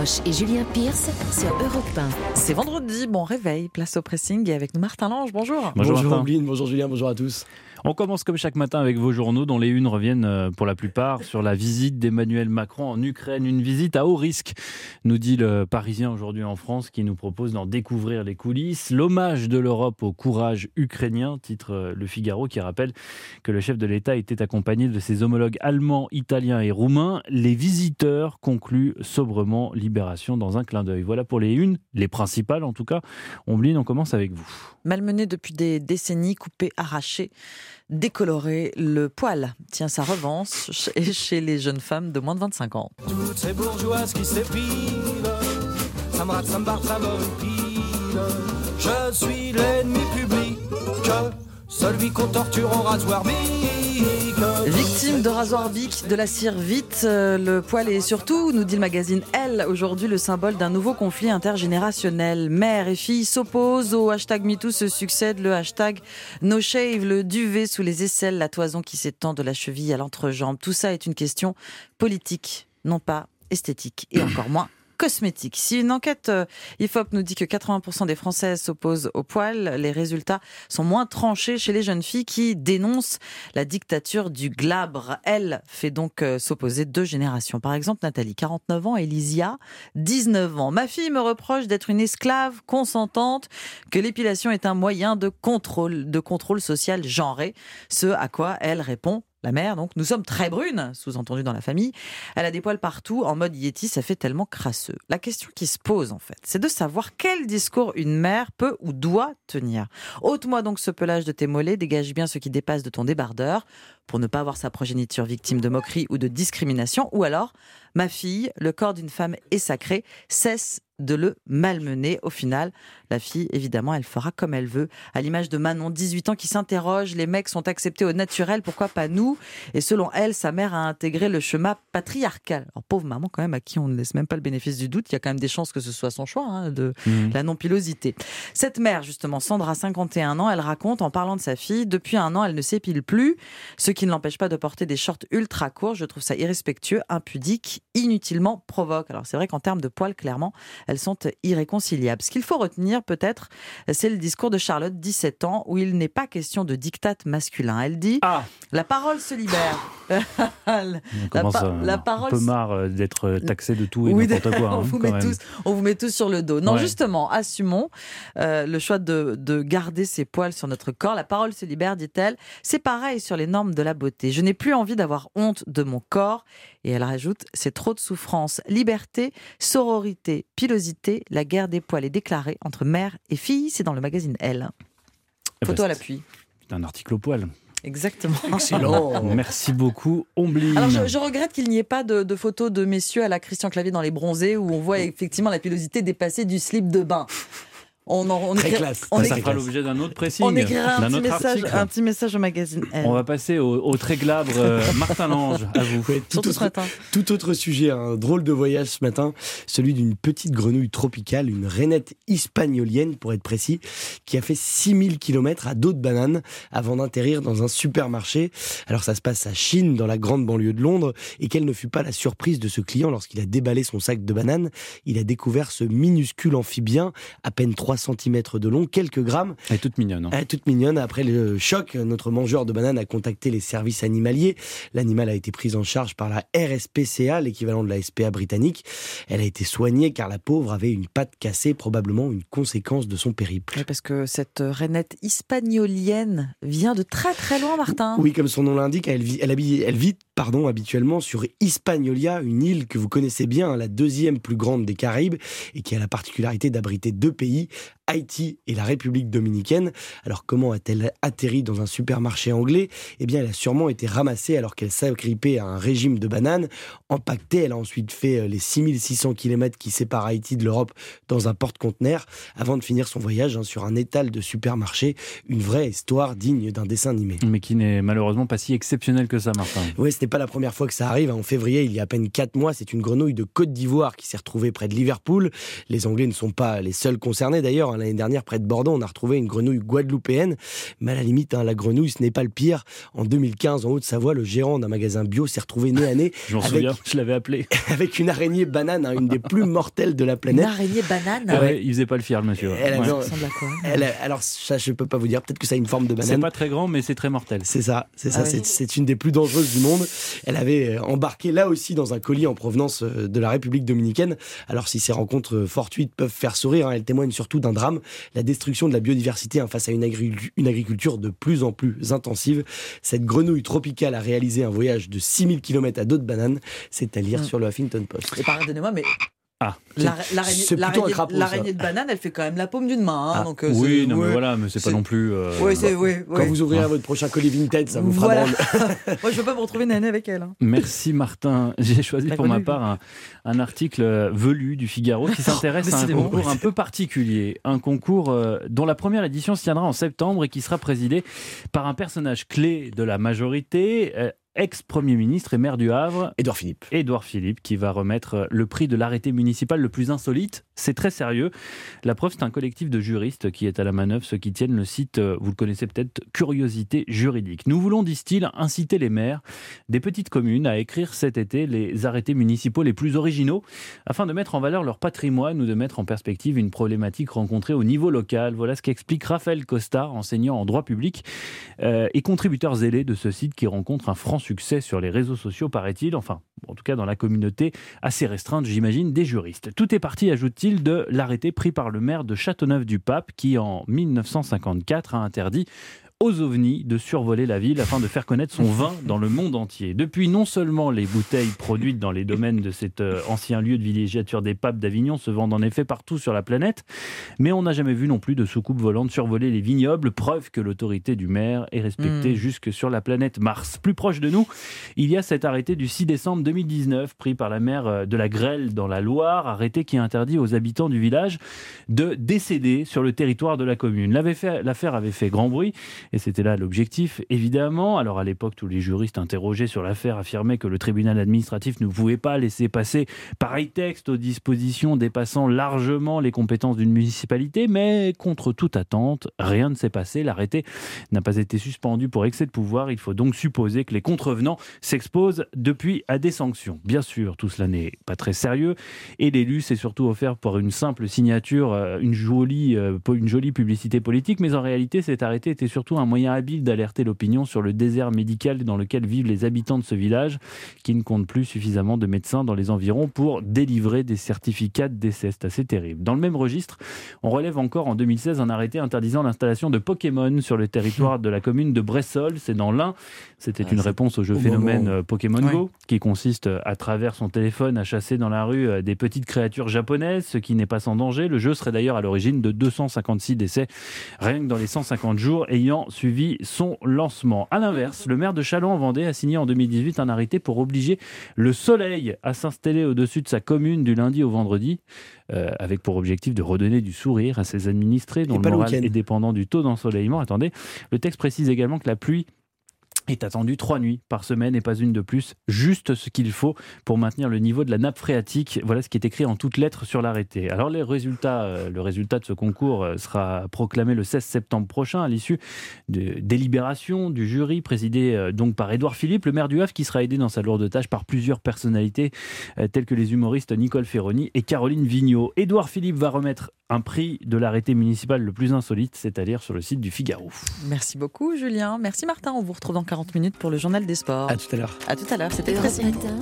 Roche et Julien Pierce sur Europe 1. C'est vendredi, bon réveil, place au pressing et avec nous Martin Lange, bonjour. Bonjour, Bonjour Martin. Bonjour Julien, bonjour à tous. On commence comme chaque matin avec vos journaux dont les unes reviennent euh, pour la plupart sur la visite d'Emmanuel Macron en Ukraine. Une visite à haut risque, nous dit le Parisien aujourd'hui en France qui nous propose d'en découvrir les coulisses. L'hommage de l'Europe au courage ukrainien, titre euh, Le Figaro qui rappelle que le chef de l'État était accompagné de ses homologues allemands, italiens et roumains. Les visiteurs concluent sobrement Libération dans un clin d'œil. Voilà pour les unes, les principales en tout cas. Ombline, on commence avec vous. Malmené depuis des décennies, coupé, arraché, décoloré, le poil tient sa revanche chez- les jeunes femmes de moins de 25 ans. Celui. Victime de rasoir bic, de la cire vite, euh, le poil est surtout, nous dit le magazine Elle, aujourd'hui le symbole d'un nouveau conflit intergénérationnel. Mère et fille s'opposent, au hashtag MeToo se succède le hashtag No Shave, le duvet sous les aisselles, la toison qui s'étend de la cheville à l'entrejambe. Tout ça est une question politique, non pas esthétique, et encore moins cosmétique. Si une enquête euh, IFOP nous dit que 80% des Françaises s'opposent au poil, les résultats sont moins tranchés chez les jeunes filles qui dénoncent la dictature du glabre. Elle fait donc euh, s'opposer deux générations. Par exemple, Nathalie, 49 ans, et Lysia, 19 ans. Ma fille me reproche d'être une esclave consentante, que l'épilation est un moyen de contrôle, de contrôle social genré. Ce à quoi elle répond. La mère, donc, nous sommes très brunes, sous-entendu dans la famille. Elle a des poils partout, en mode Yeti, ça fait tellement crasseux. La question qui se pose, en fait, c'est de savoir quel discours une mère peut ou doit tenir. Ôte-moi donc ce pelage de tes mollets, dégage bien ce qui dépasse de ton débardeur, pour ne pas voir sa progéniture victime de moquerie ou de discrimination, ou alors, ma fille, le corps d'une femme est sacré, cesse de le malmener. Au final, la fille, évidemment, elle fera comme elle veut. À l'image de Manon, 18 ans, qui s'interroge, les mecs sont acceptés au naturel, pourquoi pas nous? Et selon elle, sa mère a intégré le chemin patriarcal. Alors, pauvre maman, quand même, à qui on ne laisse même pas le bénéfice du doute, il y a quand même des chances que ce soit son choix, hein, de la non-pilosité. Cette mère, justement, Sandra, 51 ans, elle raconte en parlant de sa fille, depuis un an, elle ne s'épile plus, ce qui ne l'empêche pas de porter des shorts ultra courts. Je trouve ça irrespectueux, impudique, inutilement provoque. Alors c'est vrai qu'en termes de poils, clairement, elles sont irréconciliables. Ce qu'il faut retenir, peut-être, c'est le discours de Charlotte, 17 ans, où il n'est pas question de diktat masculin. Elle dit Ah La parole se libère. On La commence pa- à- la un parole peu marre euh, d'être euh, taxé de tout et Oui, n'importe quoi. on, hein, vous quand met même. tous, on vous met tous sur le dos. Non, Ouais. justement, assumons euh, le choix de, de garder ses poils sur notre corps. La parole se libère, dit-elle. C'est pareil sur les normes de la beauté. Je n'ai plus envie d'avoir honte de mon corps. Et elle rajoute, c'est trop de souffrance. Liberté, sororité, pilosité, la guerre des poils est déclarée entre mère et fille. C'est dans le magazine Elle. Eh ben, Photo à c'est- l'appui. C'est un article au poil. Exactement. Excellent. Merci beaucoup, Ombline. Alors je, je regrette qu'il n'y ait pas de, de photos de messieurs à la Christian Clavier dans les bronzés où on voit effectivement la pilosité dépasser du slip de bain. On, en, on Très écrit- classe. on ça, fera l'objet d'un autre pressing, on écrira un d'un petit, autre message, article. un petit message au magazine Elle. On va passer au, au très glabre euh, Martin Lange, à vous. Ouais, tout, autre, matin. tout autre sujet, un drôle de voyage ce matin, celui d'une petite grenouille tropicale, une rainette hispaniolienne pour être précis, qui a fait 6000 km à dos de banane avant d'atterrir dans un supermarché. Alors ça se passe à Chine, dans la grande banlieue de Londres, et quelle ne fut pas la surprise de ce client lorsqu'il a déballé son sac de bananes. Il a découvert ce minuscule amphibien, à peine 3 cm de long, quelques grammes, Elle est toute mignonne. hein. elle est toute mignonne. Après le choc, notre mangeur de bananes a contacté les services animaliers. L'animal a été pris en charge par la RSPCA, l'équivalent de la SPA britannique. Elle a été soignée car la pauvre avait une patte cassée, probablement une conséquence de son périple. Oui, parce que cette rainette hispaniolienne vient de très très loin, Martin. Oui, comme son nom l'indique, elle vit, elle habille- elle vit pardon, habituellement sur Hispaniola, une île que vous connaissez bien, hein, la deuxième plus grande des Caraïbes, et qui a la particularité d'abriter deux pays, Haïti et la République dominicaine. Alors comment a-t-elle atterri dans un supermarché anglais? Eh bien, elle a sûrement été ramassée alors qu'elle s'agrippait à un régime de bananes. Empaquetée, elle a ensuite fait euh, les 6600 km qui séparent Haïti de l'Europe dans un porte-conteneur avant de finir son voyage hein, sur un étal de supermarché. Une vraie histoire digne d'un dessin animé. Mais qui n'est malheureusement pas si exceptionnel que ça, Martin. Ouais, ce n'est pas la première fois que ça arrive. En février, il y a à peine 4 mois, c'est une grenouille de Côte d'Ivoire qui s'est retrouvée près de Liverpool. Les Anglais ne sont pas les seuls concernés d'ailleurs. L'année dernière, près de Bordeaux, on a retrouvé une grenouille guadeloupéenne. Mais à la limite, hein, la grenouille, ce n'est pas le pire. En 2015, en Haute-Savoie, le gérant d'un magasin bio s'est retrouvé nez à nez. Je m'en souviens, je l'avais appelé. avec une araignée banane, hein, une des plus mortelles de la planète. Une araignée banane ah ouais, Il faisait pas le fier, le monsieur. Elle Ouais. Ça ressemble à quoi elle alors, ça, je peux pas vous dire. Peut-être que ça a une forme de C'est banane. pas très grand, mais c'est très mortel. C'est ça, c'est ça. Ah oui. c'est- C'est une des plus dangereuses du monde. Elle avait euh, embarqué là aussi dans un colis en provenance euh, de la République dominicaine. Alors si ces rencontres euh, fortuites peuvent faire sourire, hein, elles témoignent surtout d'un drame, la destruction de la biodiversité hein, face à une, agricu- une agriculture de plus en plus intensive. Cette grenouille tropicale a réalisé un voyage de 6000 km à dos de banane. C'est à lire Mm. sur le Huffington Post. Et pardonnez-moi, mais Ah. l'ara- l'araignée c'est plutôt un l'araignée- crapaud, ça. l'araignée de banane, elle fait quand même la paume d'une main. hein, Ah, donc, euh, oui, non, mais voilà, mais c'est pas non plus. euh, Ouais, c'est, oui, Quand vous ouvrirez votre prochain colis Vinted, ça vous fera Voilà. Moi, je veux pas me retrouver nez avec elle. hein. Merci Martin. J'ai choisi pour ma part un, un article euh, velu du Figaro qui s'intéresse à un concours un peu particulier. Un concours euh, dont la première édition se tiendra en septembre et qui sera présidé par un personnage clé de la majorité, euh, ex-premier ministre et maire du Havre, Édouard Philippe. Édouard Philippe, qui va remettre le prix de l'arrêté municipal le plus insolite. C'est très sérieux. La preuve, c'est un collectif de juristes qui est à la manœuvre, ceux qui tiennent le site, euh, vous le connaissez peut-être, Curiosité juridique. Nous voulons, disent-ils, inciter les maires des petites communes à écrire cet été les arrêtés municipaux les plus originaux afin de mettre en valeur leur patrimoine ou de mettre en perspective une problématique rencontrée au niveau local. Voilà ce qu'explique Raphaël Costa, enseignant en droit public euh, et contributeur zélé de ce site qui rencontre un franc succès sur les réseaux sociaux, paraît-il, enfin, en tout cas dans la communauté assez restreinte, j'imagine, des juristes. Tout est parti, ajoute-t-il, de l'arrêté pris par le maire de Châteauneuf-du-Pape qui, en 1954, a interdit aux ovnis de survoler la ville afin de faire connaître son vin dans le monde entier. Depuis, non seulement les bouteilles produites dans les domaines de cet euh, ancien lieu de villégiature des papes d'Avignon se vendent en effet partout sur la planète, mais on n'a jamais vu non plus de soucoupe volante survoler les vignobles, preuve que l'autorité du maire est respectée Mm. jusque sur la planète Mars. Plus proche de nous, il y a cet arrêté du 6 décembre 2019 pris par la maire euh, de la Grêle dans la Loire, arrêté qui interdit aux habitants du village de décéder sur le territoire de la commune. L'affaire avait fait grand bruit et c'était là l'objectif, évidemment. Alors à l'époque, tous les juristes interrogés sur l'affaire affirmaient que le tribunal administratif ne pouvait pas laisser passer pareil texte aux dispositions dépassant largement les compétences d'une municipalité, mais contre toute attente, rien ne s'est passé. L'arrêté n'a pas été suspendu pour excès de pouvoir. Il faut donc supposer que les contrevenants s'exposent depuis à des sanctions. Bien sûr, tout cela n'est pas très sérieux et l'élu s'est surtout offert pour une simple signature, euh, une jolie, euh, une jolie publicité politique, mais en réalité, cet arrêté était surtout un moyen habile d'alerter l'opinion sur le désert médical dans lequel vivent les habitants de ce village, qui ne compte plus suffisamment de médecins dans les environs pour délivrer des certificats de décès. C'est assez terrible. Dans le même registre, on relève encore en 2016 un arrêté interdisant l'installation de Pokémon sur le territoire de la commune de Bressol, c'est dans l'Ain. C'était Ah, une réponse au jeu au phénomène moment. euh, Pokémon. Go, qui consiste euh, à travers son téléphone à chasser dans la rue euh, des petites créatures japonaises, ce qui n'est pas sans danger. Le jeu serait d'ailleurs à l'origine de 256 décès, rien que dans les 150 jours ayant suivi son lancement. À l'inverse, le maire de Châlons en Vendée a signé en 2018 un arrêté pour obliger le soleil à s'installer au-dessus de sa commune du lundi au vendredi, euh, avec pour objectif de redonner du sourire à ses administrés dont le moral est dépendant du taux d'ensoleillement. Attendez, le texte précise également que la pluie est attendue trois nuits par semaine et pas une de plus, juste ce qu'il faut pour maintenir le niveau de la nappe phréatique. Voilà ce qui est écrit en toutes lettres sur l'arrêté. Alors euh, le résultat de ce concours euh, sera proclamé le 16 septembre prochain à l'issue de délibération du jury présidé euh, donc par Édouard Philippe, le maire du Havre, qui sera aidé dans sa lourde tâche par plusieurs personnalités telles que les humoristes Nicole Ferroni et Caroline Vigneault. Édouard Philippe va remettre un prix de l'arrêté municipal le plus insolite, c'est-à-dire sur le site du Figaro. Merci beaucoup, Julien. Merci, Martin. On vous retrouve dans 40 minutes pour le journal des sports. À tout à l'heure. À tout à l'heure. C'était précis. Matin,